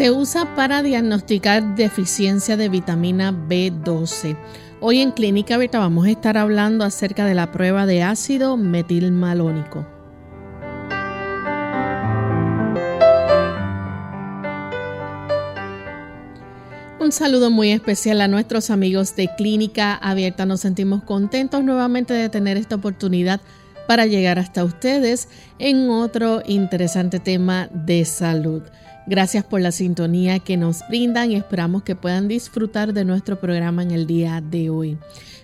Se usa para diagnosticar deficiencia de vitamina B12. Hoy en Clínica Abierta vamos a estar hablando acerca de la prueba de ácido metilmalónico. Un saludo muy especial a nuestros amigos de Clínica Abierta. Nos sentimos contentos nuevamente de tener esta oportunidad para llegar hasta ustedes en otro interesante tema de salud. Gracias por la sintonía que nos brindan y esperamos que puedan disfrutar de nuestro programa en el día de hoy.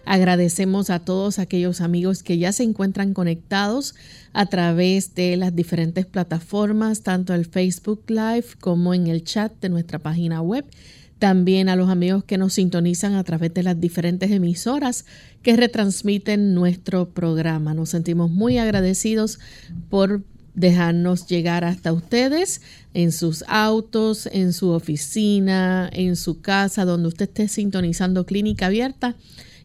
Agradecemos a todos aquellos amigos que ya se encuentran conectados a través de las diferentes plataformas, tanto el Facebook Live como en el chat de nuestra página web. También a los amigos que nos sintonizan a través de las diferentes emisoras que retransmiten nuestro programa. Nos sentimos muy agradecidos por dejarnos llegar hasta ustedes en sus autos, en su oficina, en su casa, donde usted esté sintonizando Clínica Abierta.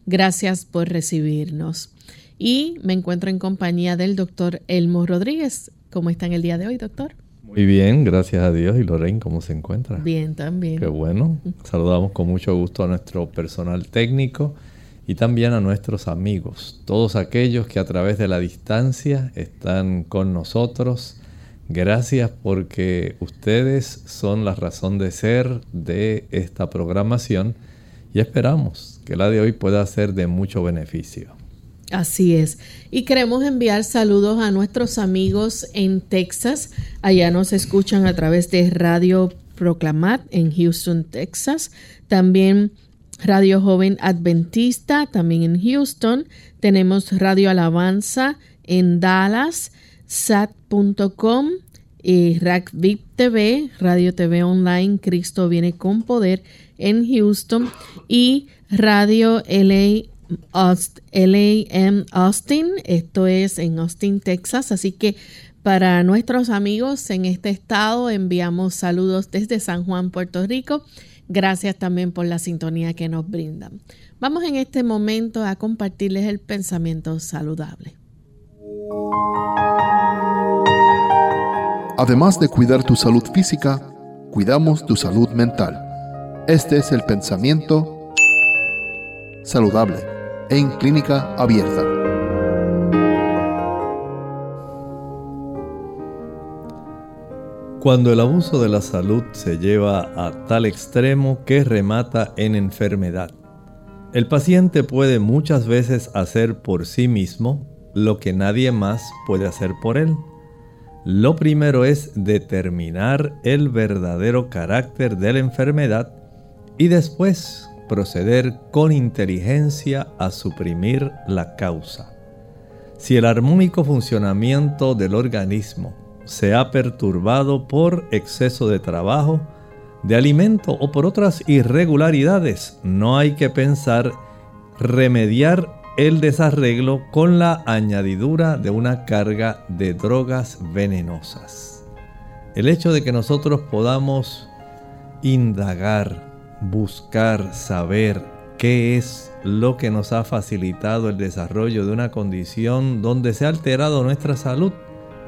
Gracias por recibirnos. Y me encuentro en compañía del doctor Elmo Rodríguez. ¿Cómo está en el día de hoy, doctor? Muy bien, gracias a Dios. ¿Y Lorraine cómo se encuentra? Bien, también. Qué bueno. Saludamos con mucho gusto a nuestro personal técnico y también a nuestros amigos, todos aquellos que a través de la distancia están con nosotros. Gracias porque ustedes son la razón de ser de esta programación y esperamos que la de hoy pueda ser de mucho beneficio. Así es. Y queremos enviar saludos a nuestros amigos en Texas. Allá nos escuchan a través de Radio Proclamat en Houston, Texas. También Radio Joven Adventista, también en Houston. Tenemos Radio Alabanza en Dallas, sat.com y RACVIP TV, Radio TV Online, Cristo viene con poder en Houston y Radio LA LAM Austin, esto es en Austin, Texas, así que para nuestros amigos en este estado enviamos saludos desde San Juan, Puerto Rico Gracias también por la sintonía que nos brindan. Vamos en este momento a compartirles el pensamiento saludable. Además de cuidar tu salud física, cuidamos tu salud mental. Este es el pensamiento saludable en clínica abierta. Cuando el abuso de la salud se lleva a tal extremo que remata en enfermedad, el paciente puede muchas veces hacer por sí mismo lo que nadie más puede hacer por él. Lo primero es determinar el verdadero carácter de la enfermedad y después proceder con inteligencia a suprimir la causa. Si el armónico funcionamiento del organismo se ha perturbado por exceso de trabajo, de alimento o por otras irregularidades, no hay que pensar remediar el desarreglo con la añadidura de una carga de drogas venenosas. El hecho de que nosotros podamos indagar, buscar, saber qué es lo que nos ha facilitado el desarrollo de una condición donde se ha alterado nuestra salud,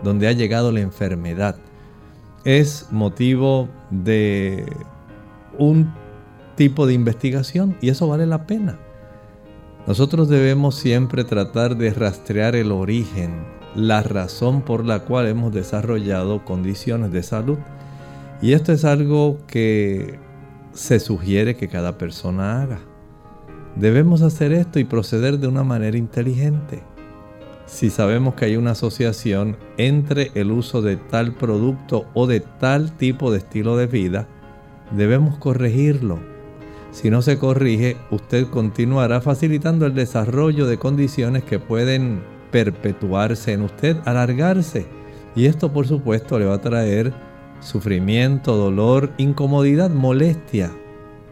donde ha llegado la enfermedad, es motivo de un tipo de investigación y eso vale la pena. Nosotros debemos siempre tratar de rastrear el origen, la razón por la cual hemos desarrollado condiciones de salud. Y esto es algo que se sugiere que cada persona haga. Debemos hacer esto y proceder de una manera inteligente si sabemos que hay una asociación entre el uso de tal producto o de tal tipo de estilo de vida, debemos corregirlo. Si no se corrige, usted continuará facilitando el desarrollo de condiciones que pueden perpetuarse en usted, alargarse. Y esto por supuesto le va a traer sufrimiento, dolor, incomodidad, molestia,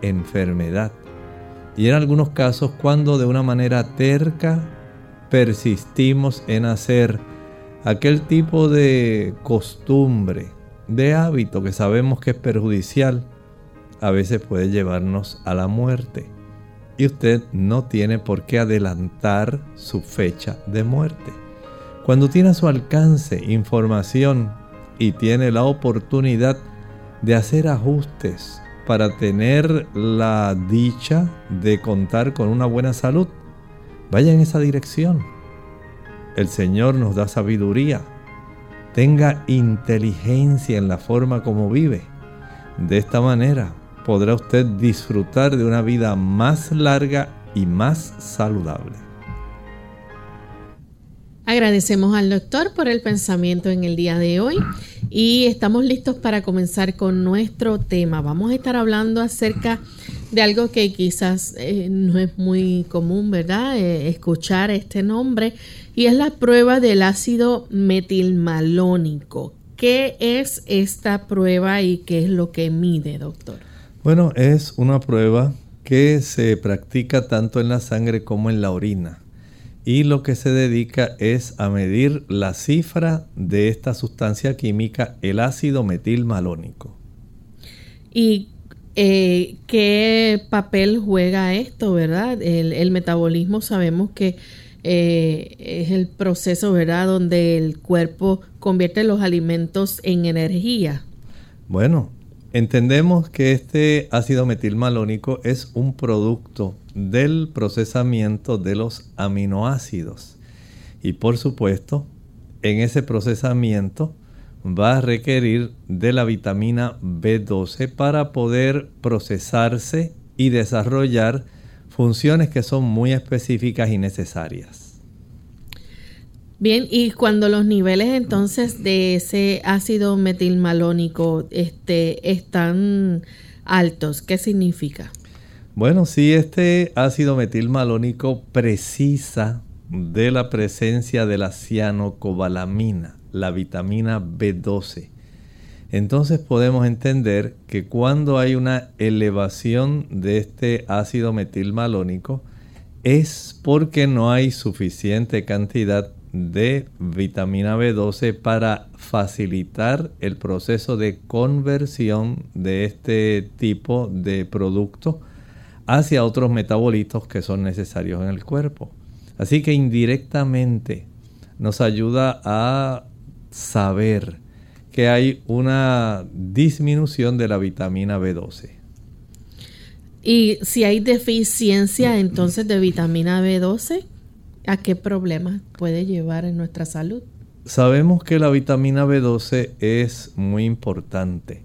enfermedad. Y en algunos casos cuando de una manera terca persistimos en hacer aquel tipo de costumbre, de hábito que sabemos que es perjudicial, a veces puede llevarnos a la muerte. Y usted no tiene por qué adelantar su fecha de muerte. Cuando tiene a su alcance información y tiene la oportunidad de hacer ajustes para tener la dicha de contar con una buena salud, vaya en esa dirección. El Señor nos da sabiduría. Tenga inteligencia en la forma como vive. De esta manera podrá usted disfrutar de una vida más larga y más saludable. Agradecemos al doctor por el pensamiento en el día de hoy y estamos listos para comenzar con nuestro tema. Vamos a estar hablando acerca de algo que quizás eh, no es muy común, ¿verdad? Eh, escuchar este nombre y es la prueba del ácido metilmalónico. ¿Qué es esta prueba y qué es lo que mide, doctor? Bueno, es una prueba que se practica tanto en la sangre como en la orina y lo que se dedica es a medir la cifra de esta sustancia química, el ácido metilmalónico. ¿Y eh, qué papel juega esto, verdad? El, metabolismo sabemos que eh, es el proceso, ¿verdad?, donde el cuerpo convierte los alimentos en energía. Bueno, entendemos que este ácido metilmalónico es un producto del procesamiento de los aminoácidos. Y por supuesto, en ese procesamiento va a requerir de la vitamina B12 para poder procesarse y desarrollar funciones que son muy específicas y necesarias. Bien, y cuando los niveles entonces de ese ácido metilmalónico este, están altos, ¿qué significa? Bueno, si este ácido metilmalónico precisa de la presencia de la cianocobalamina, la vitamina B12. Entonces podemos entender que cuando hay una elevación de este ácido metilmalónico es porque no hay suficiente cantidad de vitamina B12 para facilitar el proceso de conversión de este tipo de producto hacia otros metabolitos que son necesarios en el cuerpo. Así que indirectamente nos ayuda a saber que hay una disminución de la vitamina B12. Y si hay deficiencia entonces de vitamina B12, ¿a qué problema puede llevar en nuestra salud? Sabemos que la vitamina B12 es muy importante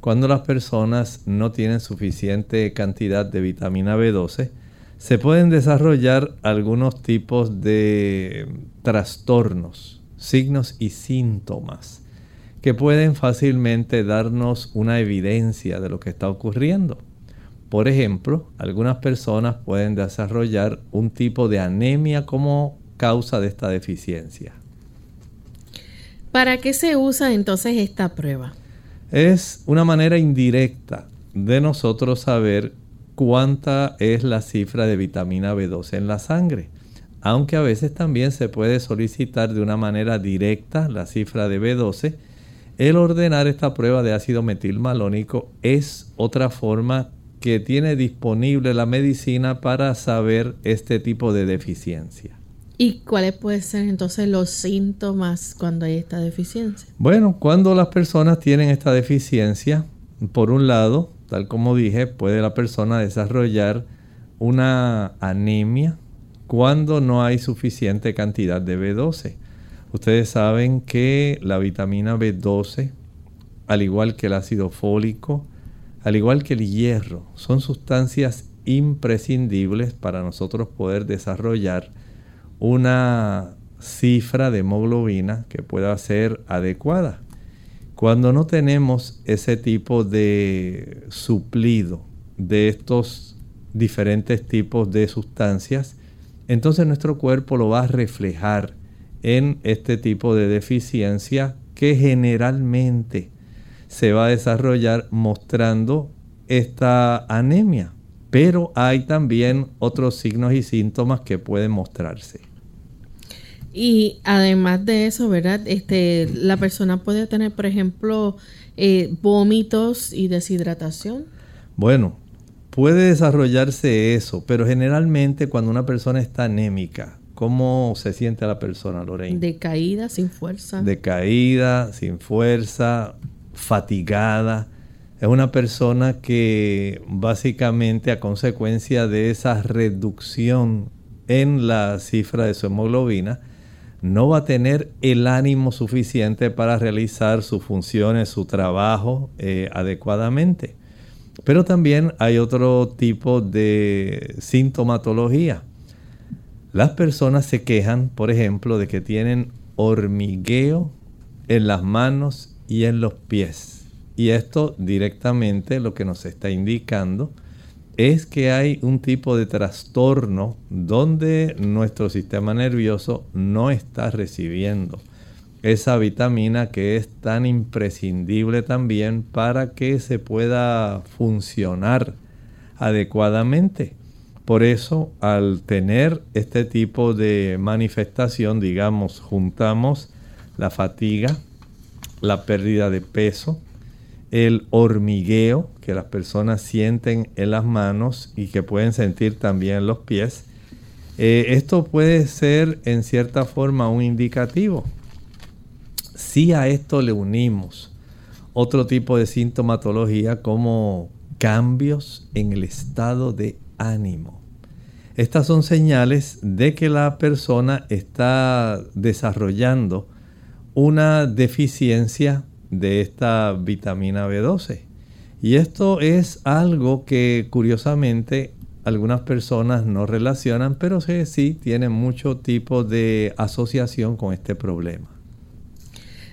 cuando las personas no tienen suficiente cantidad de vitamina B12, se pueden desarrollar algunos tipos de trastornos, signos y síntomas que pueden fácilmente darnos una evidencia de lo que está ocurriendo. Por ejemplo, algunas personas pueden desarrollar un tipo de anemia como causa de esta deficiencia. ¿Para qué se usa entonces esta prueba? Es una manera indirecta de nosotros saber cuánta es la cifra de vitamina B12 en la sangre. Aunque a veces también se puede solicitar de una manera directa la cifra de B12, el ordenar esta prueba de ácido metilmalónico es otra forma que tiene disponible la medicina para saber este tipo de deficiencia. ¿Y cuáles pueden ser entonces los síntomas cuando hay esta deficiencia? Bueno, cuando las personas tienen esta deficiencia, por un lado, tal como dije, puede la persona desarrollar una anemia cuando no hay suficiente cantidad de B12. Ustedes saben que la vitamina B12, al igual que el ácido fólico, al igual que el hierro, son sustancias imprescindibles para nosotros poder desarrollar una cifra de hemoglobina que pueda ser adecuada. Cuando no tenemos ese tipo de suplido de estos diferentes tipos de sustancias, entonces nuestro cuerpo lo va a reflejar en este tipo de deficiencia que generalmente se va a desarrollar mostrando esta anemia. Pero hay también otros signos y síntomas que pueden mostrarse. Y además de eso, ¿verdad? Este, la persona puede tener, por ejemplo, eh, vómitos y deshidratación. Bueno, puede desarrollarse eso, pero generalmente cuando una persona está anémica, ¿cómo se siente la persona, Lorena? Decaída, sin fuerza. Decaída, sin fuerza, fatigada. Es una persona que básicamente a consecuencia de esa reducción en la cifra de su hemoglobina, no va a tener el ánimo suficiente para realizar sus funciones, su trabajo eh, adecuadamente. Pero también hay otro tipo de sintomatología. Las personas se quejan, por ejemplo, de que tienen hormigueo en las manos y en los pies. Y esto directamente lo que nos está indicando es que hay un tipo de trastorno donde nuestro sistema nervioso no está recibiendo esa vitamina que es tan imprescindible también para que se pueda funcionar adecuadamente. Por eso, al tener este tipo de manifestación, digamos, juntamos la fatiga, la pérdida de peso, el hormigueo que las personas sienten en las manos y que pueden sentir también en los pies. Eh, esto puede ser en cierta forma un indicativo. Si a esto le unimos otro tipo de sintomatología como cambios en el estado de ánimo. Estas son señales de que la persona está desarrollando una deficiencia de esta vitamina B12. Y esto es algo que curiosamente algunas personas no relacionan, pero sí, sí tienen mucho tipo de asociación con este problema.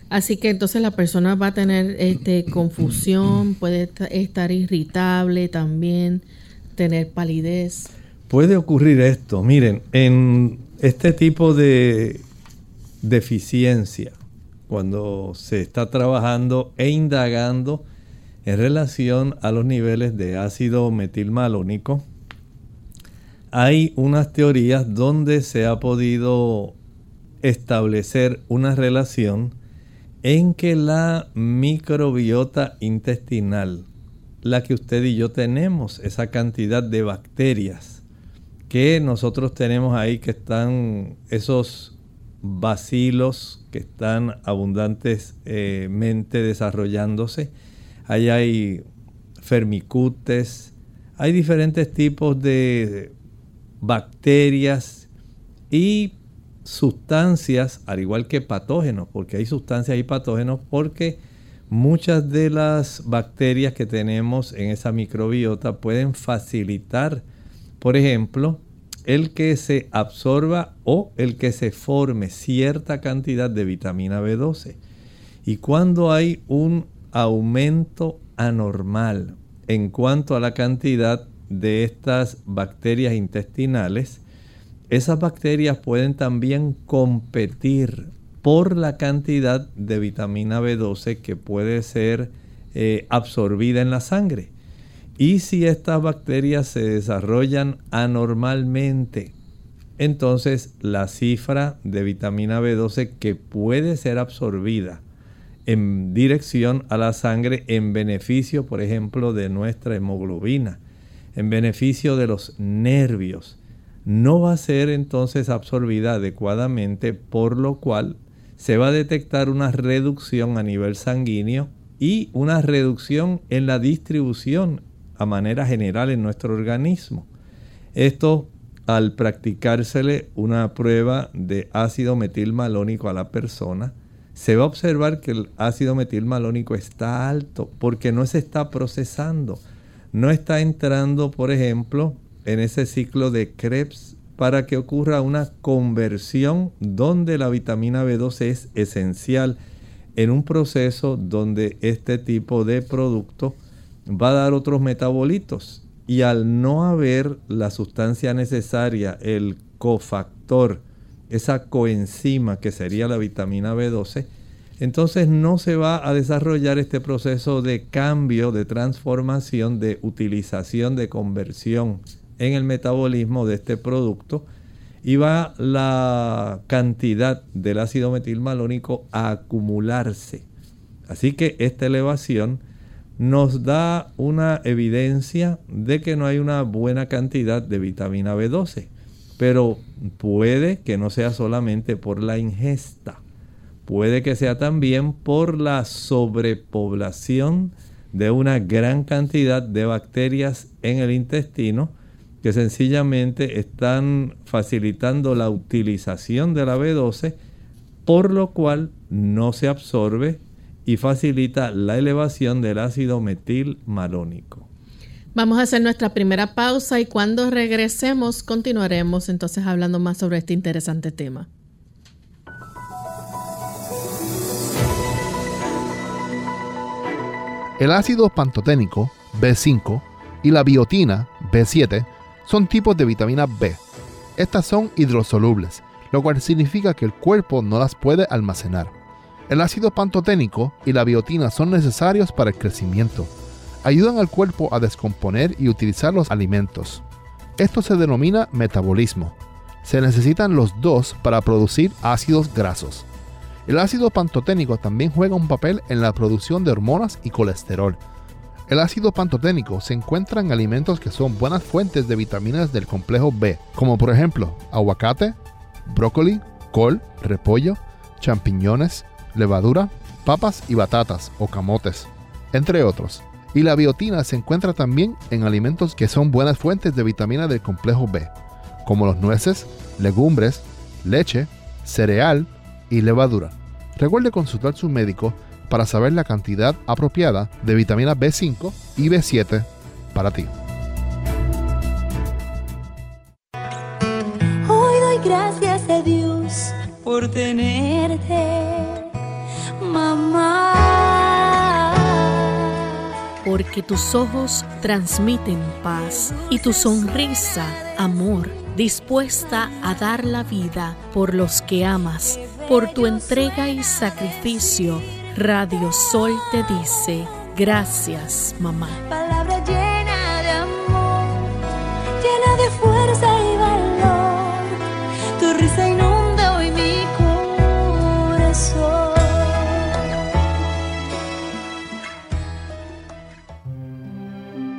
Así que entonces la persona va a tener este, confusión, puede estar irritable también, tener palidez. Puede ocurrir esto. Miren, en este tipo de deficiencia, cuando se está trabajando e indagando en relación a los niveles de ácido metilmalónico, hay unas teorías donde se ha podido establecer una relación en que la microbiota intestinal, la que usted y yo tenemos, esa cantidad de bacterias que nosotros tenemos ahí, que están esos bacilos que están abundantemente desarrollándose. Ahí hay fermicutes, hay diferentes tipos de bacterias y sustancias, al igual que patógenos, porque hay sustancias y patógenos, porque muchas de las bacterias que tenemos en esa microbiota pueden facilitar, por ejemplo, el que se absorba o el que se forme cierta cantidad de vitamina B12. Y cuando hay un aumento anormal en cuanto a la cantidad de estas bacterias intestinales, esas bacterias pueden también competir por la cantidad de vitamina B12 que puede ser eh, absorbida en la sangre. Y si estas bacterias se desarrollan anormalmente, entonces la cifra de vitamina B12 que puede ser absorbida en dirección a la sangre en beneficio, por ejemplo, de nuestra hemoglobina, en beneficio de los nervios, no va a ser entonces absorbida adecuadamente, por lo cual se va a detectar una reducción a nivel sanguíneo y una reducción en la distribución a manera general en nuestro organismo. Esto al practicársele una prueba de ácido metilmalónico a la persona, se va a observar que el ácido metilmalónico está alto porque no se está procesando. No está entrando, por ejemplo, en ese ciclo de Krebs para que ocurra una conversión donde la vitamina B12 es esencial en un proceso donde este tipo de producto va a dar otros metabolitos y al no haber la sustancia necesaria, el cofactor esa coenzima que sería la vitamina B12, entonces no se va a desarrollar este proceso de cambio, de transformación, de utilización, de conversión en el metabolismo de este producto y va la cantidad del ácido metilmalónico a acumularse. Así que esta elevación nos da una evidencia de que no hay una buena cantidad de vitamina B12, pero puede que no sea solamente por la ingesta puede que sea también por la sobrepoblación de una gran cantidad de bacterias en el intestino que sencillamente están facilitando la utilización de la B12, por lo cual no se absorbe y facilita la elevación del ácido metilmalónico. Vamos a hacer nuestra primera pausa y cuando regresemos continuaremos entonces hablando más sobre este interesante tema. El ácido pantoténico B5 y la biotina B7 son tipos de vitamina B. Estas son hidrosolubles, lo cual significa que el cuerpo no las puede almacenar. El ácido pantoténico y la biotina son necesarios para el crecimiento. Ayudan al cuerpo a descomponer y utilizar los alimentos. Esto se denomina metabolismo. Se necesitan los dos para producir ácidos grasos. El ácido pantoténico también juega un papel en la producción de hormonas y colesterol. El ácido pantoténico se encuentra en alimentos que son buenas fuentes de vitaminas del complejo B, como por ejemplo aguacate, brócoli, col, repollo, champiñones, levadura, papas y batatas o camotes, entre otros. Y la biotina se encuentra también en alimentos que son buenas fuentes de vitamina del complejo B, como los nueces, legumbres, leche, cereal, y levadura. Recuerde consultar su médico para saber la cantidad apropiada de vitamina B5 y B7 para ti. Hoy doy gracias a Dios por tenerte. Porque tus ojos transmiten paz y tu sonrisa amor, dispuesta a dar la vida por los que amas por tu entrega y sacrificio, Radio Sol te dice, gracias mamá.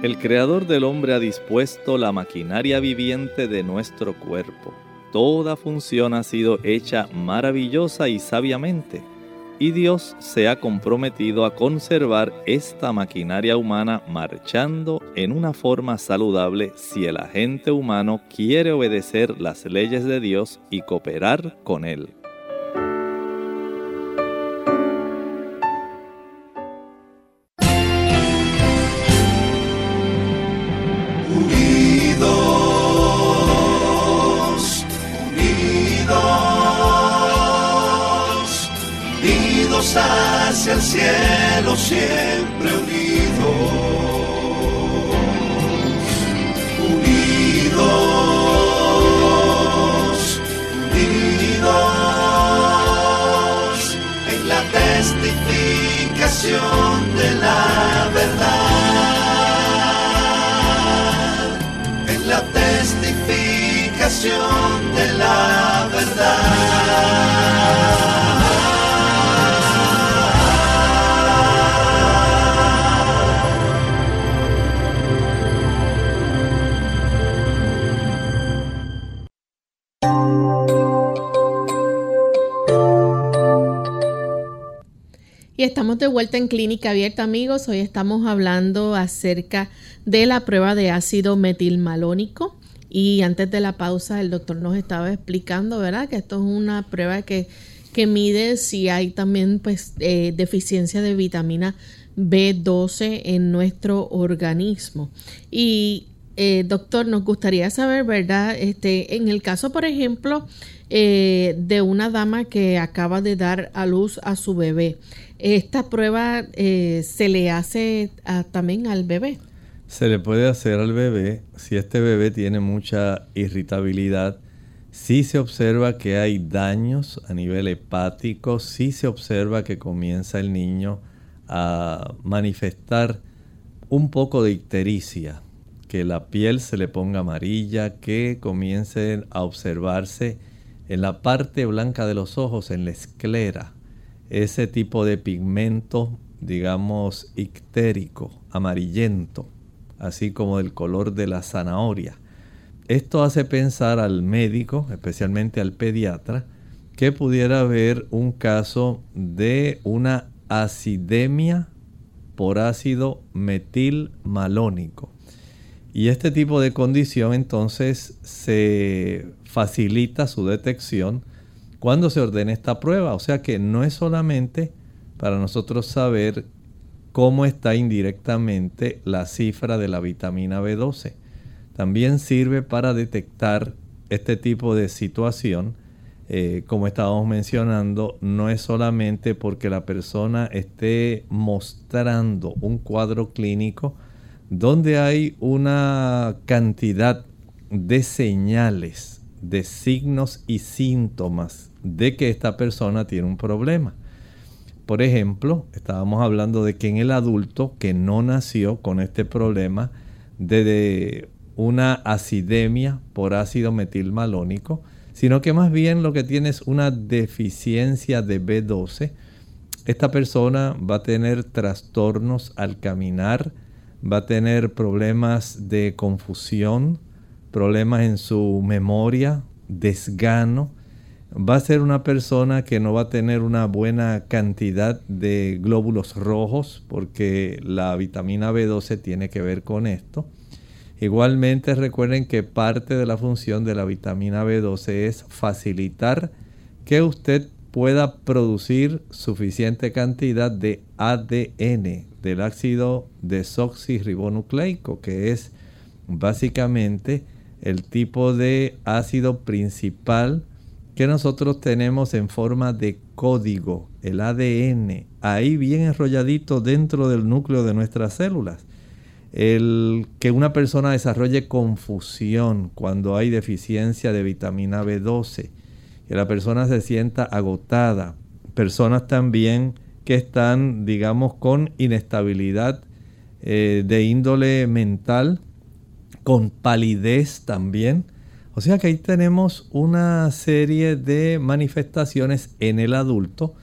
El Creador del hombre ha dispuesto la maquinaria viviente de nuestro cuerpo toda función ha sido hecha maravillosa y sabiamente, y Dios se ha comprometido a conservar esta maquinaria humana marchando en una forma saludable si el agente humano quiere obedecer las leyes de Dios y cooperar con Él. Estamos de vuelta en Clínica Abierta, amigos. Hoy estamos hablando acerca de la prueba de ácido metilmalónico. Y antes de la pausa, el doctor nos estaba explicando, ¿verdad? Que esto es una prueba que, que mide si hay también pues, eh, deficiencia de vitamina B12 en nuestro organismo. Y, eh, doctor, nos gustaría saber, ¿verdad? Este, en el caso, por ejemplo, eh, de una dama que acaba de dar a luz a su bebé. ¿Esta prueba eh, se le hace también al bebé? Se le puede hacer al bebé si este bebé tiene mucha irritabilidad, sí se observa que hay daños a nivel hepático, sí se observa que comienza el niño a manifestar un poco de ictericia, que la piel se le ponga amarilla, que comiencen a observarse en la parte blanca de los ojos, en la esclera, ese tipo de pigmento, digamos, ictérico, amarillento, así como del color de la zanahoria. Esto hace pensar al médico, especialmente al pediatra, que pudiera haber un caso de una acidemia por ácido metilmalónico. Y este tipo de condición entonces se facilita su detección cuando se ordena esta prueba. O sea que no es solamente para nosotros saber cómo está indirectamente la cifra de la vitamina B12. También sirve para detectar este tipo de situación. Eh, como estábamos mencionando, no es solamente porque la persona esté mostrando un cuadro clínico donde hay una cantidad de señales, de signos y síntomas de que esta persona tiene un problema. Por ejemplo, estábamos hablando de que en el adulto que no nació con este problema de, una acidemia por ácido metilmalónico, sino que más bien lo que tiene es una deficiencia de B12, esta persona va a tener trastornos al caminar, va a tener problemas de confusión, problemas en su memoria, desgano, va a ser una persona que no va a tener una buena cantidad de glóbulos rojos porque la vitamina B12 tiene que ver con esto. Igualmente recuerden que parte de la función de la vitamina B12 es facilitar que usted pueda producir suficiente cantidad de ADN del ácido desoxirribonucleico, que es básicamente el tipo de ácido principal que nosotros tenemos en forma de código, el ADN, ahí bien enrolladito dentro del núcleo de nuestras células. El que una persona desarrolle confusión cuando hay deficiencia de vitamina B12, que la persona se sienta agotada, personas también que están, digamos, con inestabilidad eh, de índole mental, con palidez también, o sea que ahí tenemos una serie de manifestaciones en el adulto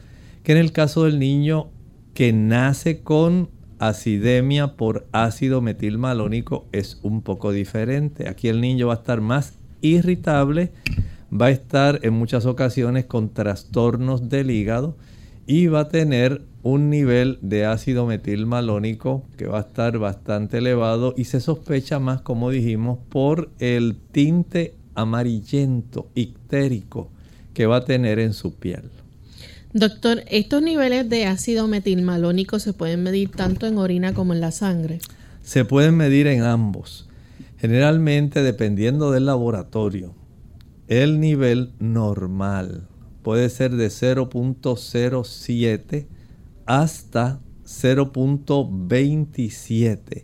que en el caso del niño que nace con acidemia por ácido metilmalónico es un poco diferente. Aquí el niño va a estar más irritable, va a estar en muchas ocasiones con trastornos del hígado y va a tener un nivel de ácido metilmalónico que va a estar bastante elevado y se sospecha más, como dijimos, por el tinte amarillento, ictérico que va a tener en su piel. Doctor, ¿estos niveles de ácido metilmalónico se pueden medir tanto en orina como en la sangre? Se pueden medir en ambos. Generalmente, dependiendo del laboratorio, el nivel normal puede ser de 0.07 hasta 0.27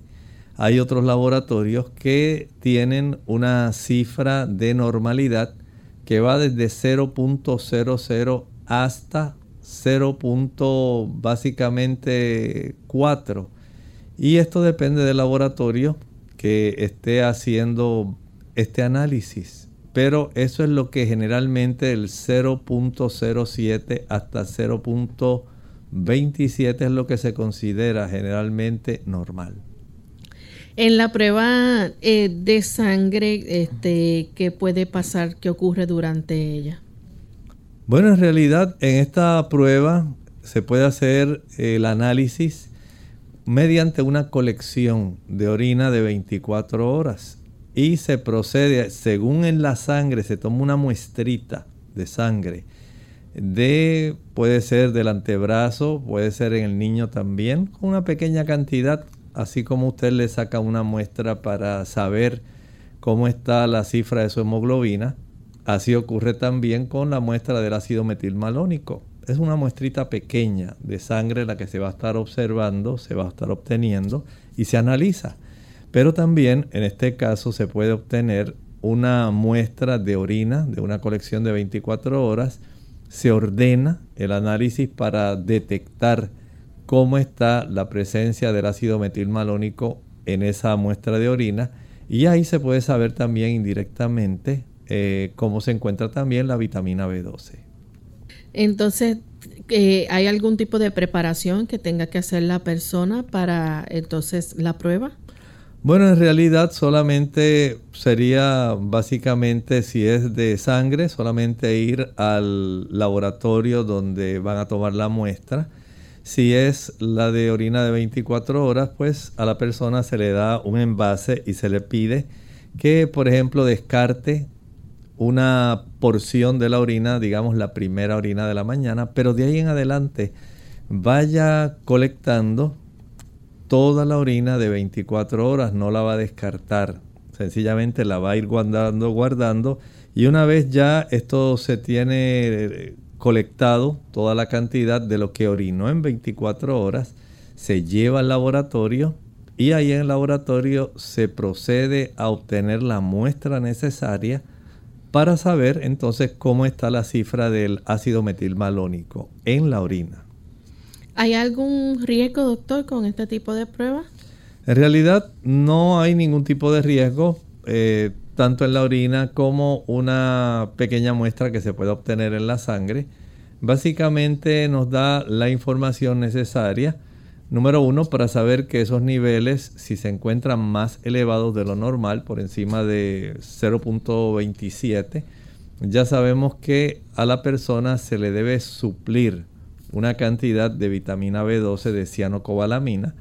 hay otros laboratorios que tienen una cifra de normalidad que va desde 0.00 hasta 0. básicamente 4. Y esto depende del laboratorio que esté haciendo este análisis. Pero eso es lo que generalmente el 0.07 hasta 0.27 es lo que se considera generalmente normal. En la prueba eh, de sangre, este, ¿qué puede pasar? ¿Qué ocurre durante ella? Bueno, en realidad en esta prueba se puede hacer el análisis mediante una colección de orina de 24 horas y se procede, según en la sangre, se toma una muestrita de sangre de, puede ser del antebrazo, puede ser en el niño también, con una pequeña cantidad así como usted le saca una muestra para saber cómo está la cifra de su hemoglobina, así ocurre también con la muestra del ácido metilmalónico. Es una muestrita pequeña de sangre la que se va a estar observando, se va a estar obteniendo y se analiza. Pero también en este caso se puede obtener una muestra de orina de una colección de 24 horas, se ordena el análisis para detectar cómo está la presencia del ácido metilmalónico en esa muestra de orina y ahí se puede saber también indirectamente eh, cómo se encuentra también la vitamina B12. Entonces, eh, ¿hay algún tipo de preparación que tenga que hacer la persona para entonces la prueba? Bueno, en realidad solamente sería básicamente si es de sangre, solamente ir al laboratorio donde van a tomar la muestra. Si es la de orina de 24 horas, pues a la persona se le da un envase y se le pide que, por ejemplo, descarte una porción de la orina, digamos la primera orina de la mañana, pero de ahí en adelante vaya colectando toda la orina de 24 horas, no la va a descartar. Sencillamente la va a ir guardando, guardando. Y una vez ya esto se tiene eh, colectado, toda la cantidad de lo que orinó en 24 horas, se lleva al laboratorio y ahí en el laboratorio se procede a obtener la muestra necesaria para saber entonces cómo está la cifra del ácido metilmalónico en la orina. ¿Hay algún riesgo, doctor, con este tipo de pruebas? En realidad no hay ningún tipo de riesgo, eh, tanto en la orina como una pequeña muestra que se puede obtener en la sangre. Básicamente nos da la información necesaria, número uno, para saber que esos niveles, si se encuentran más elevados de lo normal, por encima de 0.27, ya sabemos que a la persona se le debe suplir una cantidad de vitamina B12 de cianocobalamina,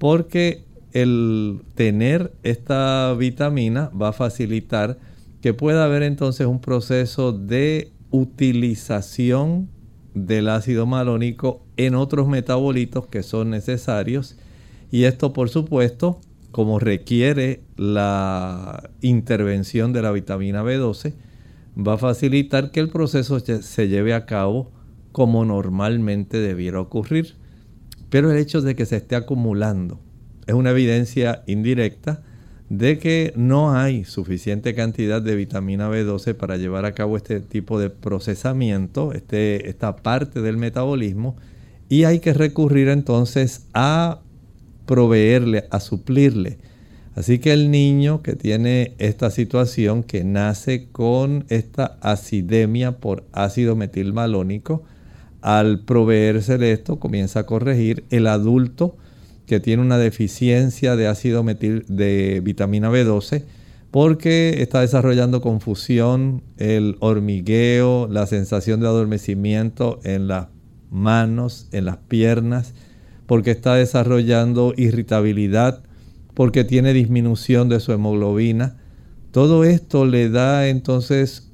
porque el tener esta vitamina va a facilitar que pueda haber entonces un proceso de utilización del ácido malónico en otros metabolitos que son necesarios y esto por supuesto como requiere la intervención de la vitamina B12 va a facilitar que el proceso se lleve a cabo como normalmente debiera ocurrir. Pero el hecho de que se esté acumulando es una evidencia indirecta de que no hay suficiente cantidad de vitamina B12 para llevar a cabo este tipo de procesamiento, este, esta parte del metabolismo, y hay que recurrir entonces a proveerle, a suplirle. Así que el niño que tiene esta situación, que nace con esta acidemia por ácido metilmalónico, al proveérsele esto comienza a corregir. El adulto que tiene una deficiencia de ácido metil de vitamina B12 porque está desarrollando confusión, el hormigueo, la sensación de adormecimiento en las manos, en las piernas, porque está desarrollando irritabilidad, porque tiene disminución de su hemoglobina. Todo esto le da entonces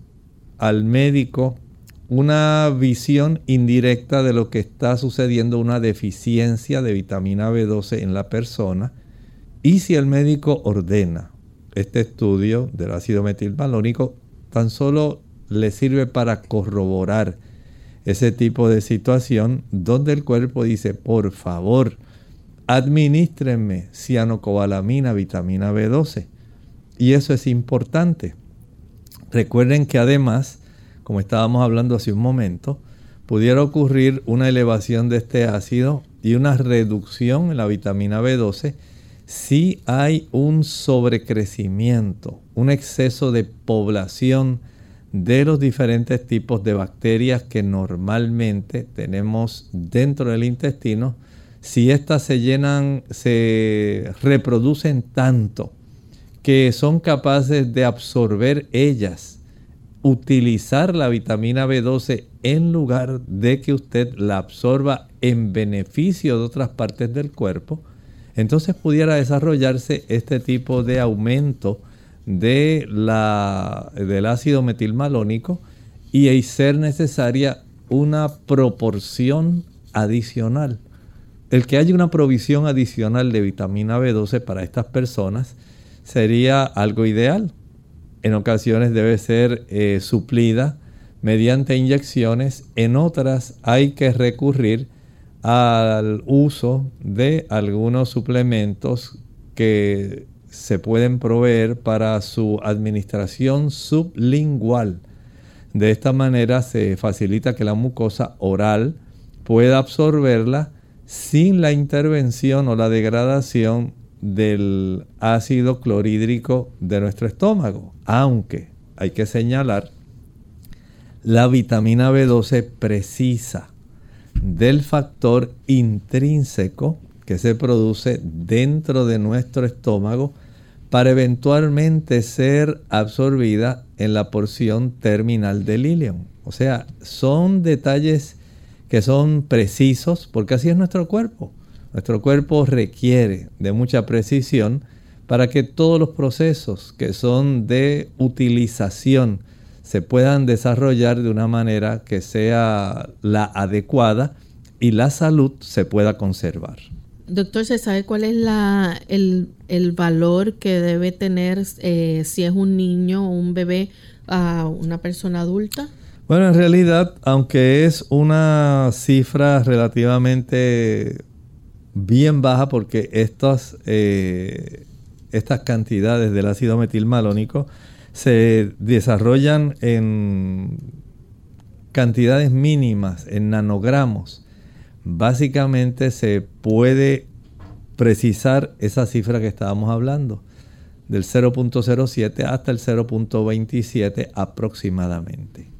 al médico una visión indirecta de lo que está sucediendo, una deficiencia de vitamina B12 en la persona. Y si el médico ordena este estudio del ácido metilmalónico, tan solo le sirve para corroborar ese tipo de situación donde el cuerpo dice, por favor, administrenme cianocobalamina, vitamina B12. Y eso es importante. Recuerden que además como estábamos hablando hace un momento, pudiera ocurrir una elevación de este ácido y una reducción en la vitamina B12 si hay un sobrecrecimiento, un exceso de población de los diferentes tipos de bacterias que normalmente tenemos dentro del intestino, si éstas se llenan, se reproducen tanto que son capaces de absorber ellas utilizar la vitamina B12 en lugar de que usted la absorba en beneficio de otras partes del cuerpo, entonces pudiera desarrollarse este tipo de aumento de la, del ácido metilmalónico y ser necesaria una proporción adicional. El que haya una provisión adicional de vitamina B12 para estas personas sería algo ideal en ocasiones debe ser eh, suplida mediante inyecciones, en otras hay que recurrir al uso de algunos suplementos que se pueden proveer para su administración sublingual. De esta manera se facilita que la mucosa oral pueda absorberla sin la intervención o la degradación del ácido clorhídrico de nuestro estómago. Aunque hay que señalar, la vitamina B12 precisa del factor intrínseco que se produce dentro de nuestro estómago para eventualmente ser absorbida en la porción terminal del ilion. O sea, son detalles que son precisos porque así es nuestro cuerpo. Nuestro cuerpo requiere de mucha precisión para que todos los procesos que son de utilización se puedan desarrollar de una manera que sea la adecuada y la salud se pueda conservar. Doctor, ¿se sabe cuál es la, el, valor que debe tener eh, si es un niño o un bebé a una persona adulta? Bueno, en realidad, aunque es una cifra relativamente bien baja porque estas, eh, estas cantidades del ácido metilmalónico se desarrollan en cantidades mínimas, en nanogramos. Básicamente se puede precisar esa cifra que estábamos hablando, del 0.07 hasta el 0.27 aproximadamente.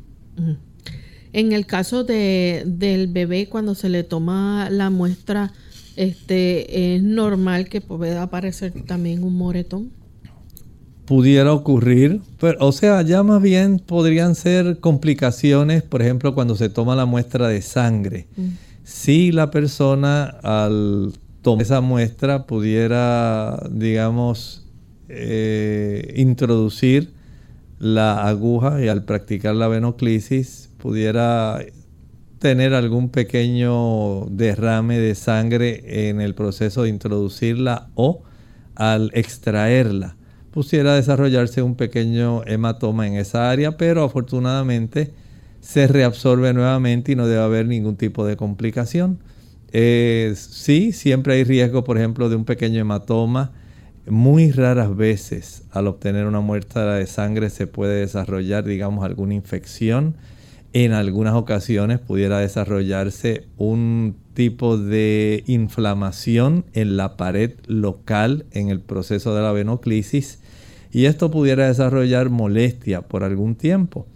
En el caso de, del bebé, cuando se le toma la muestra, este, ¿es normal que pueda aparecer también un moretón? Pudiera ocurrir, pero, o sea, ya más bien podrían ser complicaciones, por ejemplo, cuando se toma la muestra de sangre. Mm. Si la persona al tomar esa muestra pudiera, digamos, eh, introducir la aguja y al practicar la venoclisis pudiera tener algún pequeño derrame de sangre en el proceso de introducirla o al extraerla pudiera desarrollarse un pequeño hematoma en esa área, pero afortunadamente se reabsorbe nuevamente y no debe haber ningún tipo de complicación. Eh, sí, siempre hay riesgo, por ejemplo, de un pequeño hematoma muy raras veces al obtener una muestra de sangre se puede desarrollar, digamos, alguna infección. En algunas ocasiones pudiera desarrollarse un tipo de inflamación en la pared local en el proceso de la venoclisis y esto pudiera desarrollar molestia por algún tiempo.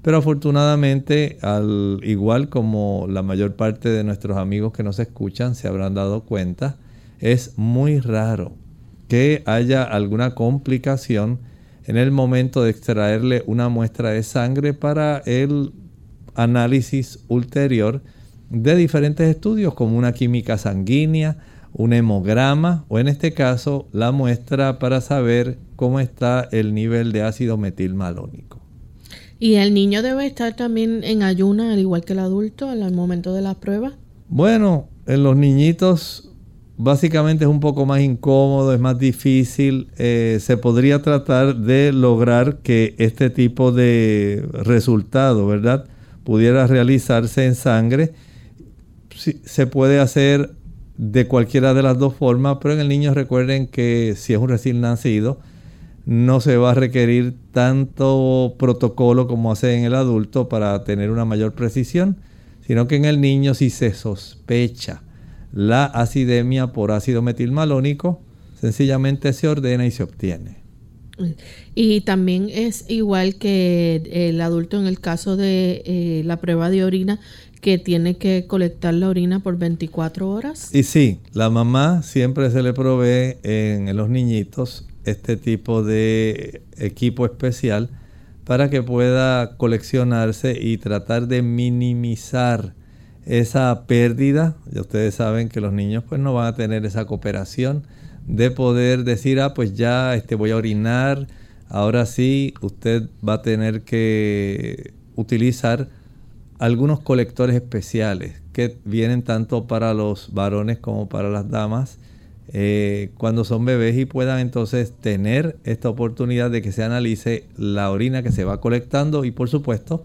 Pero afortunadamente, al igual como la mayor parte de nuestros amigos que nos escuchan se habrán dado cuenta, es muy raro que haya alguna complicación en el momento de extraerle una muestra de sangre para el análisis ulterior de diferentes estudios como una química sanguínea, un hemograma o en este caso la muestra para saber cómo está el nivel de ácido metilmalónico. ¿Y el niño debe estar también en ayuna al igual que el adulto al momento de la prueba? Bueno, en los niñitos básicamente es un poco más incómodo, es más difícil. Eh, se podría tratar de lograr que este tipo de resultado, ¿verdad? Pudiera realizarse en sangre. se puede hacer de cualquiera de las dos formas, pero en el niño recuerden que si es un recién nacido, no se va a requerir tanto protocolo como hace en el adulto para tener una mayor precisión, sino que en el niño si se sospecha la acidemia por ácido metilmalónico, sencillamente se ordena y se obtiene. Y también es igual que el adulto en el caso de eh, la prueba de orina, que tiene que colectar la orina por 24 horas. Y sí, la mamá siempre se le provee en los niñitos este tipo de equipo especial para que pueda coleccionarse y tratar de minimizar esa pérdida. Ya ustedes saben que los niños pues no van a tener esa cooperación de poder decir, ah, pues ya este, voy a orinar, ahora sí, usted va a tener que utilizar algunos colectores especiales que vienen tanto para los varones como para las damas eh, cuando son bebés y puedan entonces tener esta oportunidad de que se analice la orina que se va colectando y por supuesto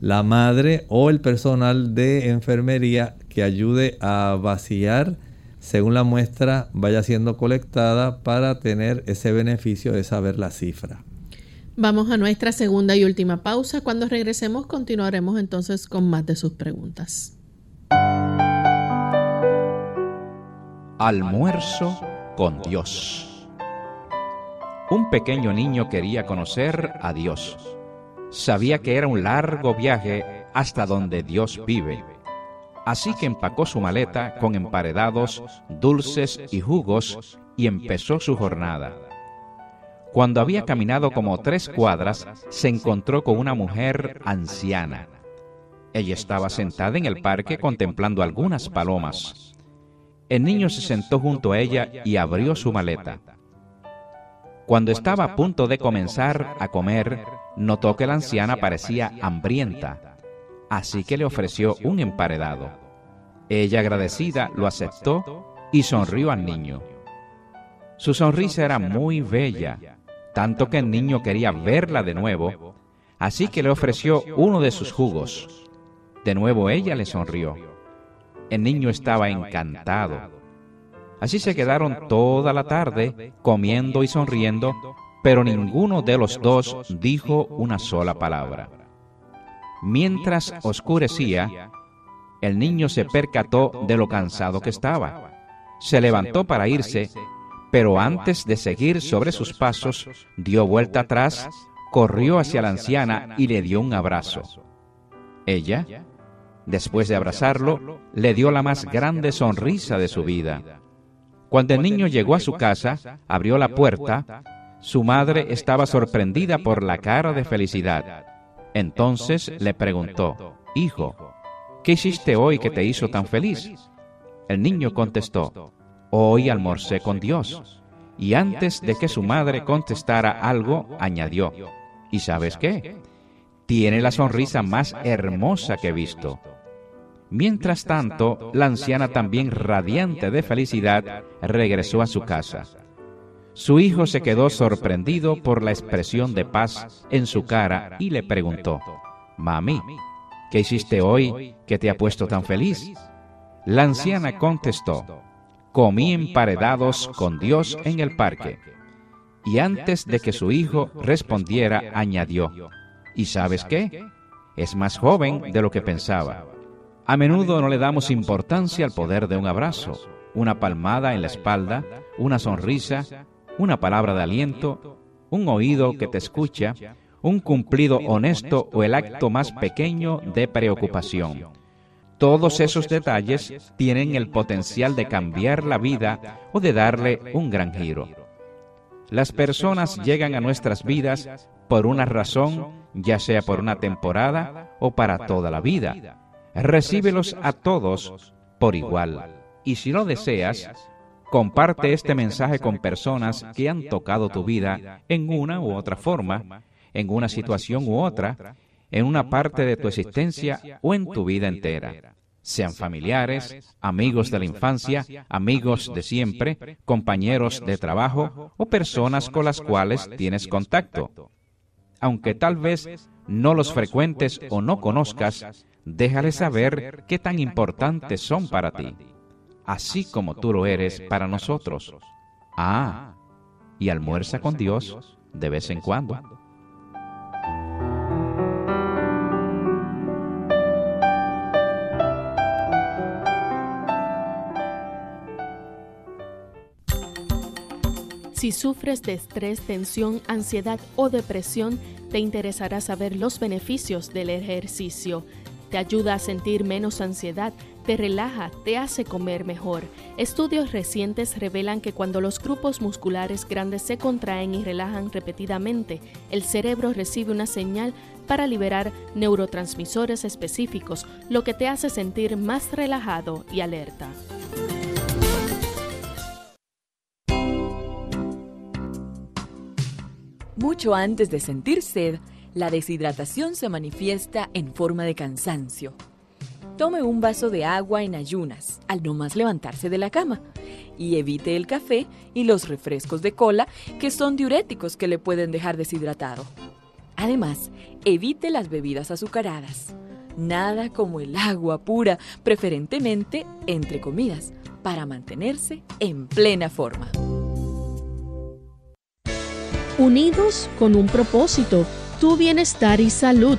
la madre o el personal de enfermería que ayude a vaciar según la muestra vaya siendo colectada para tener ese beneficio de saber la cifra. Vamos a nuestra segunda y última pausa. Cuando regresemos continuaremos entonces con más de sus preguntas. Almuerzo con Dios. Un pequeño niño quería conocer a Dios. Sabía que era un largo viaje hasta donde Dios vive. Así que empacó su maleta con emparedados, dulces y jugos y empezó su jornada. Cuando había caminado como tres cuadras, se encontró con una mujer anciana. Ella estaba sentada en el parque contemplando algunas palomas. El niño se sentó junto a ella y abrió su maleta. Cuando estaba a punto de comenzar a comer, notó que la anciana parecía hambrienta, así que le ofreció un emparedado. Ella agradecida lo aceptó y sonrió al niño. Su sonrisa era muy bella, tanto que el niño quería verla de nuevo, así que le ofreció uno de sus jugos. De nuevo ella le sonrió. El niño estaba encantado. Así se quedaron toda la tarde comiendo y sonriendo, pero ninguno de los dos dijo una sola palabra. Mientras oscurecía, el niño se percató de lo cansado que estaba. Se levantó para irse, pero antes de seguir sobre sus pasos, dio vuelta atrás, corrió hacia la anciana y le dio un abrazo. Ella Después de abrazarlo, le dio la más grande sonrisa de su vida. Cuando el niño llegó a su casa, abrió la puerta, su madre estaba sorprendida por la cara de felicidad. Entonces le preguntó, Hijo, ¿qué hiciste hoy que te hizo tan feliz? El niño contestó, Hoy almorcé con Dios. Y antes de que su madre contestara algo, añadió, ¿y sabes qué? Tiene la sonrisa más hermosa que he visto. Mientras tanto, la anciana también radiante de felicidad regresó a su casa. Su hijo se quedó sorprendido por la expresión de paz en su cara y le preguntó, Mami, ¿qué hiciste hoy que te ha puesto tan feliz? La anciana contestó, comí emparedados con Dios en el parque. Y antes de que su hijo respondiera, añadió, ¿y sabes qué? Es más joven de lo que pensaba. A menudo no le damos importancia al poder de un abrazo, una palmada en la espalda, una sonrisa, una palabra de aliento, un oído que te escucha, un cumplido honesto o el acto más pequeño de preocupación. Todos esos detalles tienen el potencial de cambiar la vida o de darle un gran giro. Las personas llegan a nuestras vidas por una razón, ya sea por una temporada o para toda la vida recíbelos a todos por igual. Y si lo deseas, comparte este mensaje con personas que han tocado tu vida en una u otra forma, en una situación u otra, en una parte de tu existencia o en tu vida entera. Sean familiares, amigos de la infancia, amigos de siempre, compañeros de trabajo o personas con las cuales tienes contacto. Aunque tal vez no los frecuentes o no conozcas, déjale saber qué tan importantes son para ti, así como tú lo eres para nosotros. Ah, y almuerza con Dios de vez en cuando. Si sufres de estrés, tensión, ansiedad o depresión, te interesará saber los beneficios del ejercicio te ayuda a sentir menos ansiedad, te relaja, te hace comer mejor. Estudios recientes revelan que cuando los grupos musculares grandes se contraen y relajan repetidamente, el cerebro recibe una señal para liberar neurotransmisores específicos, lo que te hace sentir más relajado y alerta. Mucho antes de sentir sed, la deshidratación se manifiesta en forma de cansancio. Tome un vaso de agua en ayunas al no más levantarse de la cama y evite el café y los refrescos de cola que son diuréticos que le pueden dejar deshidratado. Además, evite las bebidas azucaradas. Nada como el agua pura, preferentemente entre comidas, para mantenerse en plena forma. Unidos con un propósito, tu bienestar y salud.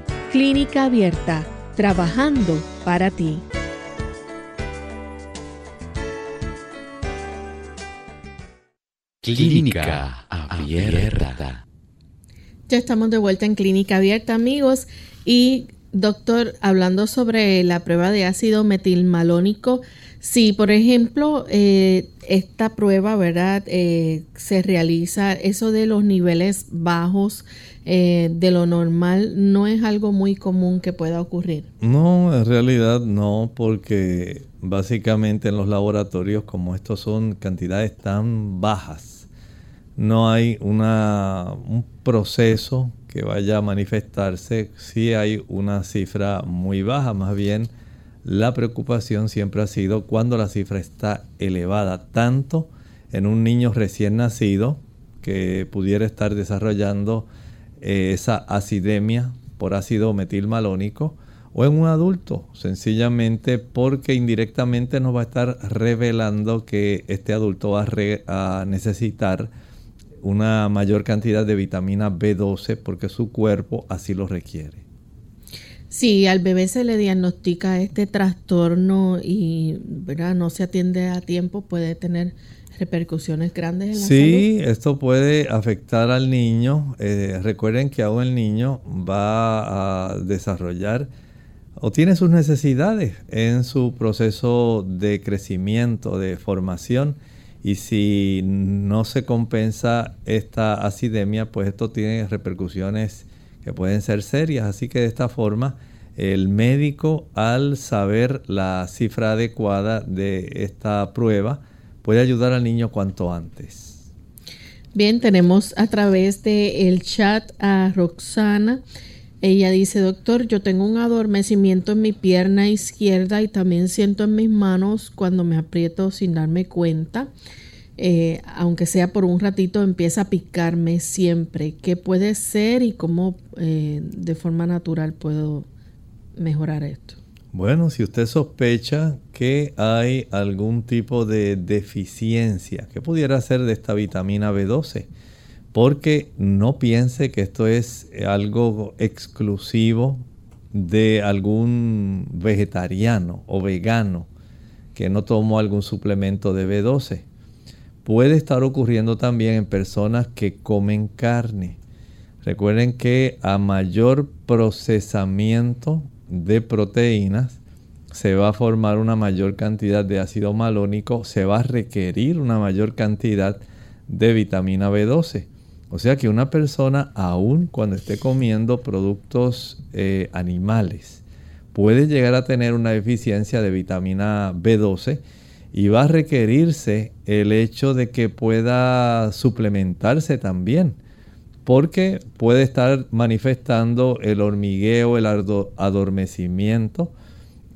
Clínica Abierta, trabajando para ti. Clínica Abierta. Ya estamos de vuelta en Clínica Abierta, amigos. Y doctor, hablando sobre la prueba de ácido metilmalónico, si por ejemplo eh, esta prueba, ¿verdad? Eh, se realiza eso de los niveles bajos eh, de lo normal, no es algo muy común que pueda ocurrir. No, en realidad no, porque básicamente en los laboratorios como estos son cantidades tan bajas, no hay una, un proceso que vaya a manifestarse si hay una cifra muy baja. Más bien, la preocupación siempre ha sido cuando la cifra está elevada, tanto en un niño recién nacido que pudiera estar desarrollando eh, esa acidemia por ácido metilmalónico, o en un adulto, sencillamente porque indirectamente nos va a estar revelando que este adulto va a necesitar una mayor cantidad de vitamina B12 porque su cuerpo así lo requiere. Si al bebé se le diagnostica este trastorno y ¿verdad? no se atiende a tiempo, puede tener repercusiones grandes en la sí, esto puede afectar al niño. Eh, recuerden que aún el niño va a desarrollar o tiene sus necesidades en su proceso de crecimiento, de formación y si no se compensa esta acidemia, pues esto tiene repercusiones que pueden ser serias. Así que de esta forma, el médico al saber la cifra adecuada de esta prueba puede ayudar al niño cuanto antes. Bien, tenemos a través del el chat a Roxana. Ella dice, doctor, yo tengo un adormecimiento en mi pierna izquierda y también siento en mis manos cuando me aprieto sin darme cuenta. Eh, aunque sea por un ratito, empieza a picarme siempre. ¿Qué puede ser y cómo eh, de forma natural puedo mejorar esto? Bueno, si usted sospecha que hay algún tipo de deficiencia, ¿qué pudiera ser de esta vitamina B12? porque no piense que esto es algo exclusivo de algún vegetariano o vegano que no tomó algún suplemento de B12. Puede estar ocurriendo también en personas que comen carne. Recuerden que a mayor procesamiento de proteínas se va a formar una mayor cantidad de ácido malónico, se va a requerir una mayor cantidad de vitamina B12. O sea que una persona, aun cuando esté comiendo productos eh, animales, puede llegar a tener una deficiencia de vitamina B12 y va a requerirse el hecho de que pueda suplementarse también, porque puede estar manifestando el hormigueo, el adormecimiento,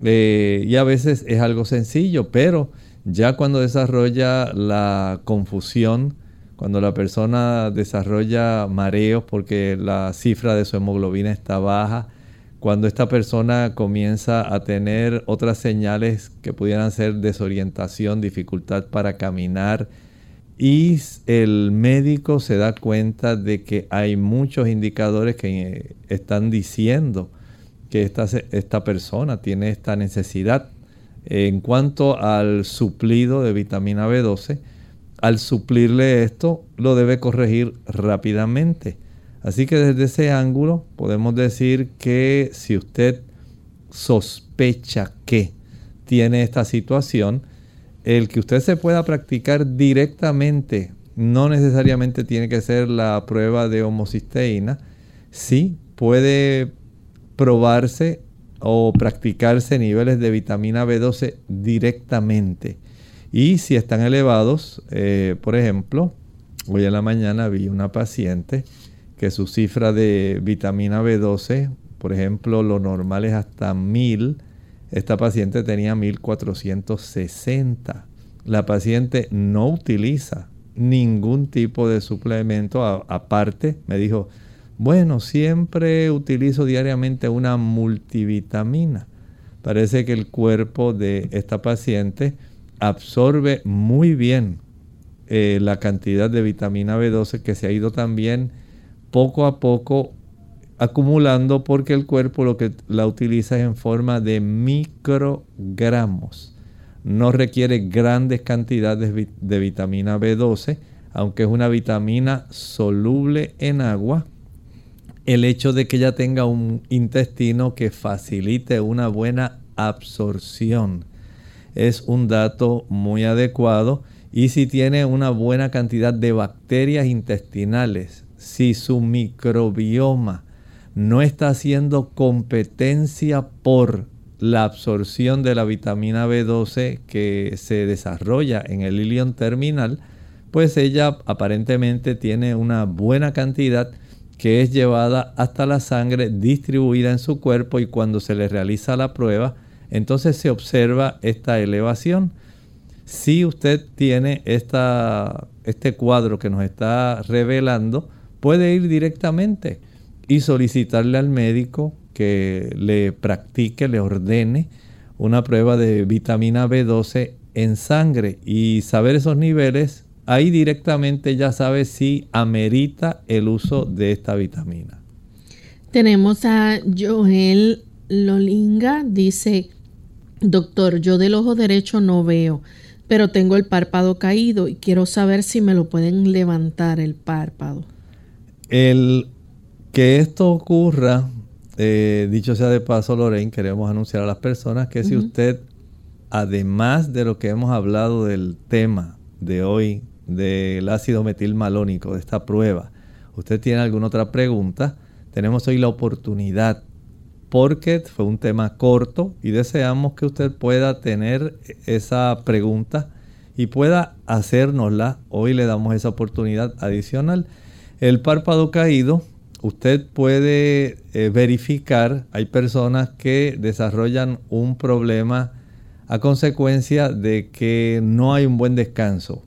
eh, y a veces es algo sencillo, pero ya cuando desarrolla la confusión, cuando la persona desarrolla mareos porque la cifra de su hemoglobina está baja, cuando esta persona comienza a tener otras señales que pudieran ser desorientación, dificultad para caminar, y el médico se da cuenta de que hay muchos indicadores que están diciendo que esta, esta persona tiene esta necesidad. En cuanto al suplido de vitamina B12, al suplirle esto, lo debe corregir rápidamente. Así que desde ese ángulo podemos decir que si usted sospecha que tiene esta situación, el que usted se pueda practicar directamente, no necesariamente tiene que ser la prueba de homocisteína, sí puede probarse o practicarse niveles de vitamina B12 directamente. Y si están elevados, eh, por ejemplo, hoy en la mañana vi una paciente que su cifra de vitamina B12, por ejemplo, lo normal es hasta 1000. Esta paciente tenía 1460. La paciente no utiliza ningún tipo de suplemento aparte. Me dijo, bueno, siempre utilizo diariamente una multivitamina. Parece que el cuerpo de esta paciente absorbe muy bien eh, la cantidad de vitamina B12 que se ha ido también poco a poco acumulando porque el cuerpo lo que la utiliza es en forma de microgramos. No requiere grandes cantidades de vitamina B12, aunque es una vitamina soluble en agua el hecho de que ella tenga un intestino que facilite una buena absorción es un dato muy adecuado y si tiene una buena cantidad de bacterias intestinales, si su microbioma no está haciendo competencia por la absorción de la vitamina B12 que se desarrolla en el ilion terminal, pues ella aparentemente tiene una buena cantidad que es llevada hasta la sangre, distribuida en su cuerpo y cuando se le realiza la prueba, entonces se observa esta elevación. Si usted tiene esta, este cuadro que nos está revelando, puede ir directamente y solicitarle al médico que le practique, le ordene una prueba de vitamina B12 en sangre y saber esos niveles ahí directamente ya sabe si amerita el uso de esta vitamina. Tenemos a Joel Lolinga, dice, doctor, yo del ojo derecho no veo, pero tengo el párpado caído y quiero saber si me lo pueden levantar el párpado. El que esto ocurra, eh, dicho sea de paso, Lorraine, queremos anunciar a las personas que si usted, además de lo que hemos hablado del tema de hoy, del ácido metilmalónico, de esta prueba, usted tiene alguna otra pregunta, tenemos hoy la oportunidad porque fue un tema corto y deseamos que usted pueda tener esa pregunta y pueda hacérnosla. Hoy le damos esa oportunidad adicional. El párpado caído, usted puede eh, verificar, hay personas que desarrollan un problema a consecuencia de que no hay un buen descanso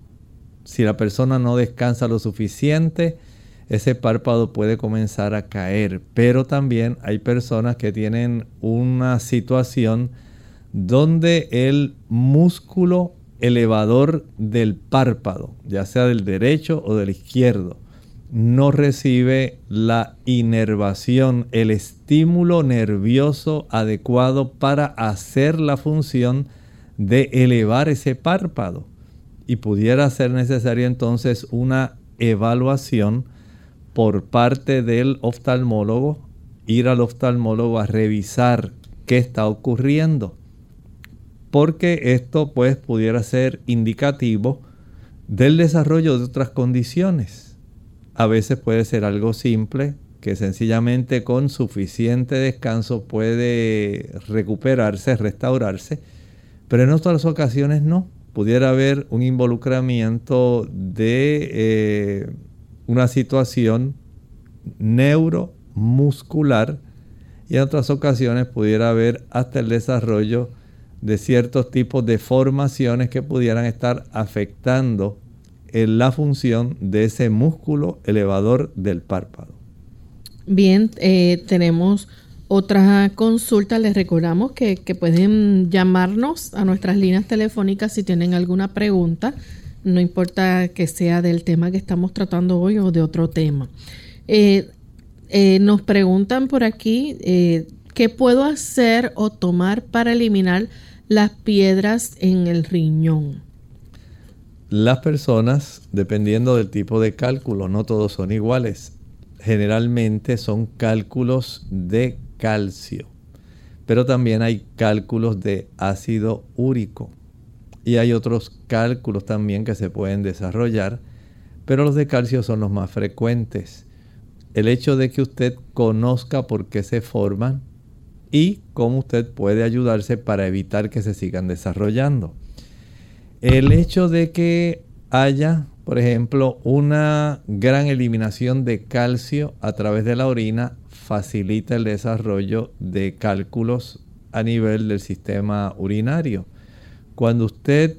si la persona no descansa lo suficiente, ese párpado puede comenzar a caer. Pero también hay personas que tienen una situación donde el músculo elevador del párpado, ya sea del derecho o del izquierdo, no recibe la inervación, el estímulo nervioso adecuado para hacer la función de elevar ese párpado y pudiera ser necesaria entonces una evaluación por parte del oftalmólogo, ir al oftalmólogo a revisar qué está ocurriendo. Porque esto pues pudiera ser indicativo del desarrollo de otras condiciones. A veces puede ser algo simple que sencillamente con suficiente descanso puede recuperarse, restaurarse, pero en otras ocasiones no. Pudiera haber un involucramiento de eh, una situación neuromuscular y en otras ocasiones pudiera haber hasta el desarrollo de ciertos tipos de formaciones que pudieran estar afectando la función de ese músculo elevador del párpado. Bien, eh, tenemos otra consulta, les recordamos que, pueden llamarnos a nuestras líneas telefónicas si tienen alguna pregunta, no importa que sea del tema que estamos tratando hoy o de otro tema. Eh, eh, nos preguntan por aquí, eh, ¿qué puedo hacer o tomar para eliminar las piedras en el riñón? Las personas, dependiendo del tipo de cálculo, no todos son iguales. Generalmente son cálculos de calcio. Pero también hay cálculos de ácido úrico. Y hay otros cálculos también que se pueden desarrollar, pero los de calcio son los más frecuentes. El hecho de que usted conozca por qué se forman y cómo usted puede ayudarse para evitar que se sigan desarrollando. El hecho de que haya, por ejemplo, una gran eliminación de calcio a través de la orina facilita el desarrollo de cálculos a nivel del sistema urinario. Cuando usted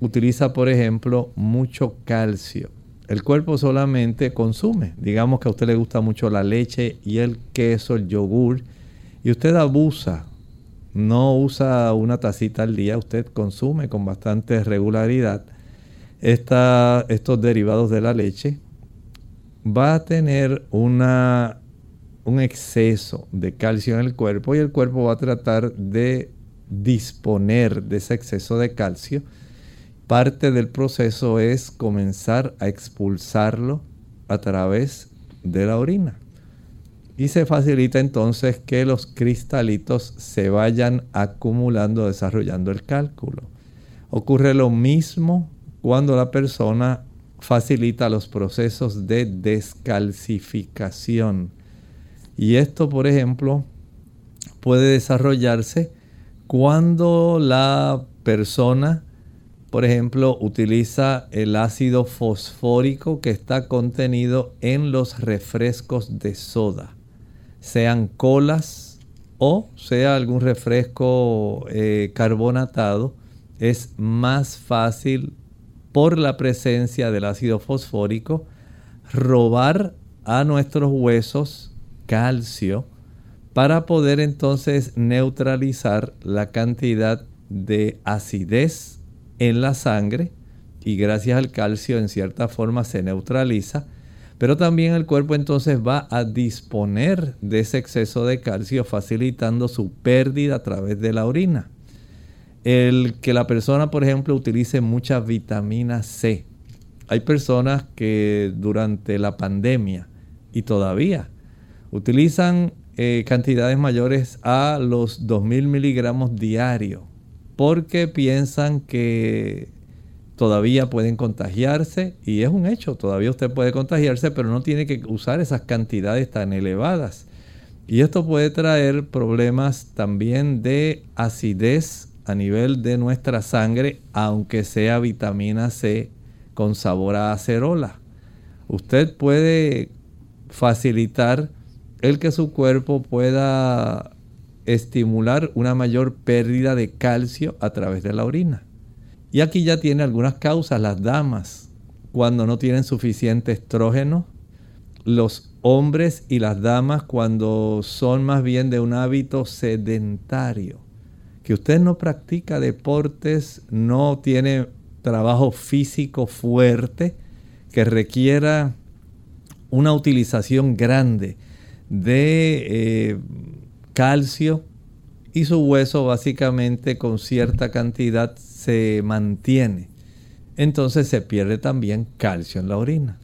utiliza, por ejemplo, mucho calcio, el cuerpo solamente consume. Digamos que a usted le gusta mucho la leche y el queso, el yogur, y usted abusa, no usa una tacita al día, usted consume con bastante regularidad estos derivados de la leche, va a tener un exceso de calcio en el cuerpo y el cuerpo va a tratar de disponer de ese exceso de calcio. Parte del proceso es comenzar a expulsarlo a través de la orina. Y se facilita entonces que los cristalitos se vayan acumulando, desarrollando el cálculo. Ocurre lo mismo cuando la persona facilita los procesos de descalcificación. Y esto, por ejemplo, puede desarrollarse cuando la persona, por ejemplo, utiliza el ácido fosfórico que está contenido en los refrescos de soda, sean colas o sea algún refresco eh, carbonatado, es más fácil por la presencia del ácido fosfórico robar a nuestros huesos calcio para poder entonces neutralizar la cantidad de acidez en la sangre y gracias al calcio en cierta forma se neutraliza, pero también el cuerpo entonces va a disponer de ese exceso de calcio facilitando su pérdida a través de la orina. El que la persona, por ejemplo, utilice mucha vitamina C. Hay personas que durante la pandemia y todavía utilizan eh, cantidades mayores a los 2000 miligramos diarios porque piensan que todavía pueden contagiarse y es un hecho, todavía usted puede contagiarse, pero no tiene que usar esas cantidades tan elevadas. Y esto puede traer problemas también de acidez a nivel de nuestra sangre, aunque sea vitamina C con sabor a acerola. Usted puede facilitar el que su cuerpo pueda estimular una mayor pérdida de calcio a través de la orina. Y aquí ya tiene algunas causas las damas cuando no tienen suficiente estrógeno, los hombres y las damas cuando son más bien de un hábito sedentario que usted no practica deportes, no tiene trabajo físico fuerte, que requiera una utilización grande de eh, calcio y su hueso básicamente con cierta cantidad se mantiene. Entonces se pierde también calcio en la orina.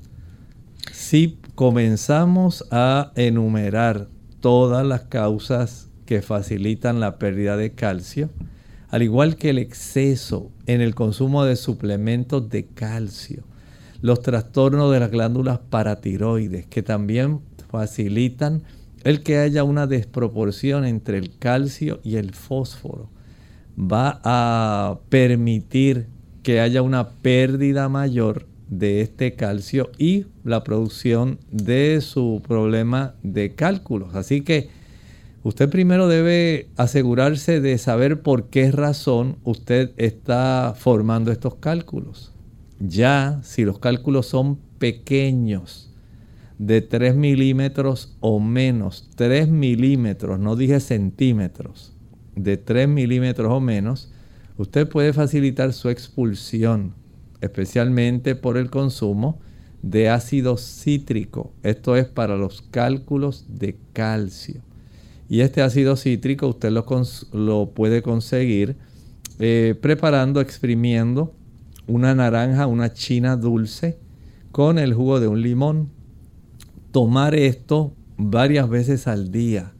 Si comenzamos a enumerar todas las causas que facilitan la pérdida de calcio, al igual que el exceso en el consumo de suplementos de calcio, los trastornos de las glándulas paratiroides, que también facilitan el que haya una desproporción entre el calcio y el fósforo. Va a permitir que haya una pérdida mayor de este calcio y la producción de su problema de cálculos. Así que Usted primero debe asegurarse de saber por qué razón usted está formando estos cálculos. Ya si los cálculos son pequeños, de 3 milímetros o menos, 3 milímetros, no dije centímetros, de 3 milímetros o menos, usted puede facilitar su expulsión, especialmente por el consumo de ácido cítrico. Esto es para los cálculos de calcio. Y este ácido cítrico usted lo, puede conseguir eh, preparando, exprimiendo una naranja, una china dulce con el jugo de un limón. Tomar esto varias veces al día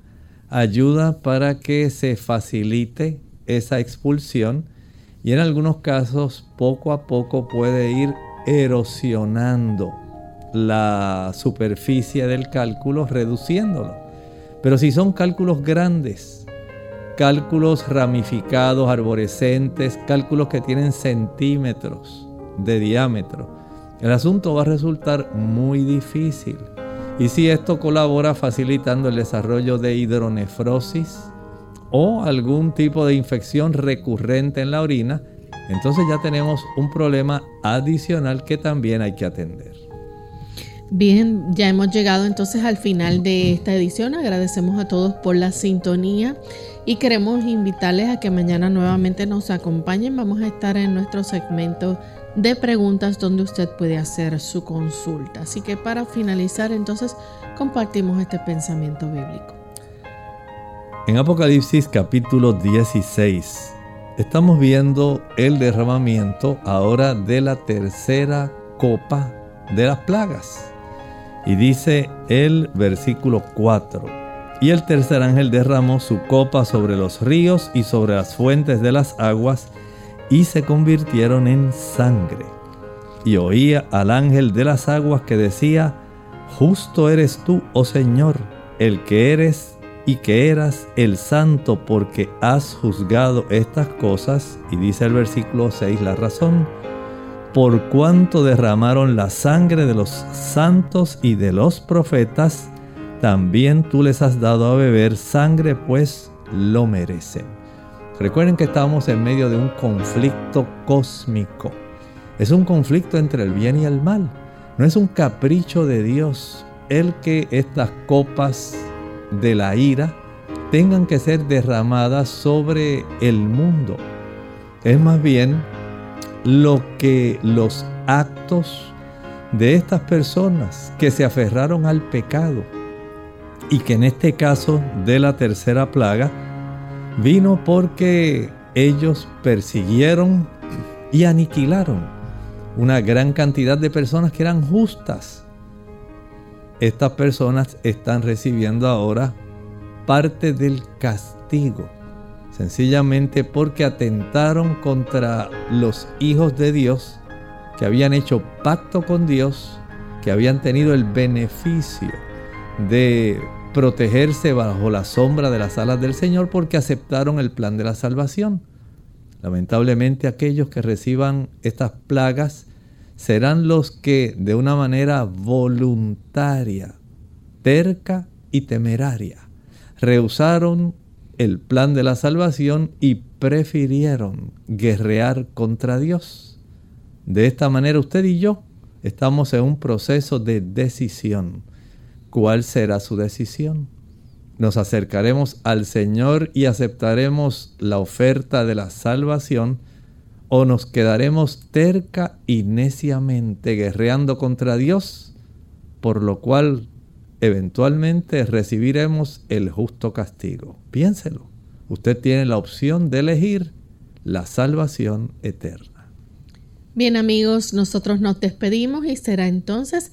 ayuda para que se facilite esa expulsión y en algunos casos poco a poco puede ir erosionando la superficie del cálculo, reduciéndolo. Pero si son cálculos grandes, cálculos ramificados, arborescentes, cálculos que tienen centímetros de diámetro, el asunto va a resultar muy difícil. Y si esto colabora facilitando el desarrollo de hidronefrosis o algún tipo de infección recurrente en la orina, entonces ya tenemos un problema adicional que también hay que atender. Bien, ya hemos llegado entonces al final de esta edición. Agradecemos a todos por la sintonía y queremos invitarles a que mañana nuevamente nos acompañen. Vamos a estar en nuestro segmento de preguntas donde usted puede hacer su consulta. Así que para finalizar entonces compartimos este pensamiento bíblico. En Apocalipsis capítulo 16 estamos viendo el derramamiento ahora de la tercera copa de las plagas. Y dice el versículo 4, y el tercer ángel derramó su copa sobre los ríos y sobre las fuentes de las aguas, y se convirtieron en sangre. Y oía al ángel de las aguas que decía, Justo eres tú, oh Señor, el que eres y que eras el santo porque has juzgado estas cosas. Y dice el versículo 6 la razón, por cuanto derramaron la sangre de los santos y de los profetas, también tú les has dado a beber sangre, pues lo merecen. Recuerden que estamos en medio de un conflicto cósmico. Es un conflicto entre el bien y el mal. No es un capricho de Dios el que estas copas de la ira tengan que ser derramadas sobre el mundo. Es más bien lo que los actos de estas personas que se aferraron al pecado y que en este caso de la tercera plaga Vino porque ellos persiguieron y aniquilaron una gran cantidad de personas que eran justas. Estas personas están recibiendo ahora parte del castigo, sencillamente porque atentaron contra los hijos de Dios, que habían hecho pacto con Dios, que habían tenido el beneficio de protegerse bajo la sombra de las alas del Señor porque aceptaron el plan de la salvación. Lamentablemente aquellos que reciban estas plagas serán los que de una manera voluntaria, terca y temeraria, rehusaron el plan de la salvación y prefirieron guerrear contra Dios. De esta manera usted y yo estamos en un proceso de decisión ¿Cuál será su decisión? ¿Nos acercaremos al Señor y aceptaremos la oferta de la salvación? ¿O nos quedaremos terca y neciamente guerreando contra Dios? Por lo cual eventualmente recibiremos el justo castigo. Piénselo. Usted tiene la opción de elegir la salvación eterna. Bien amigos, nosotros nos despedimos y será entonces